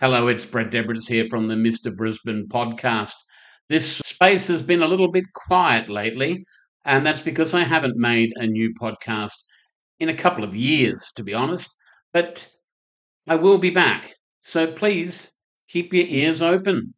Hello, it's Brett Debritz here from the Mr. Brisbane podcast. This space has been a little bit quiet lately, and that's because I haven't made a new podcast in a couple of years, to be honest. But I will be back, so please keep your ears open.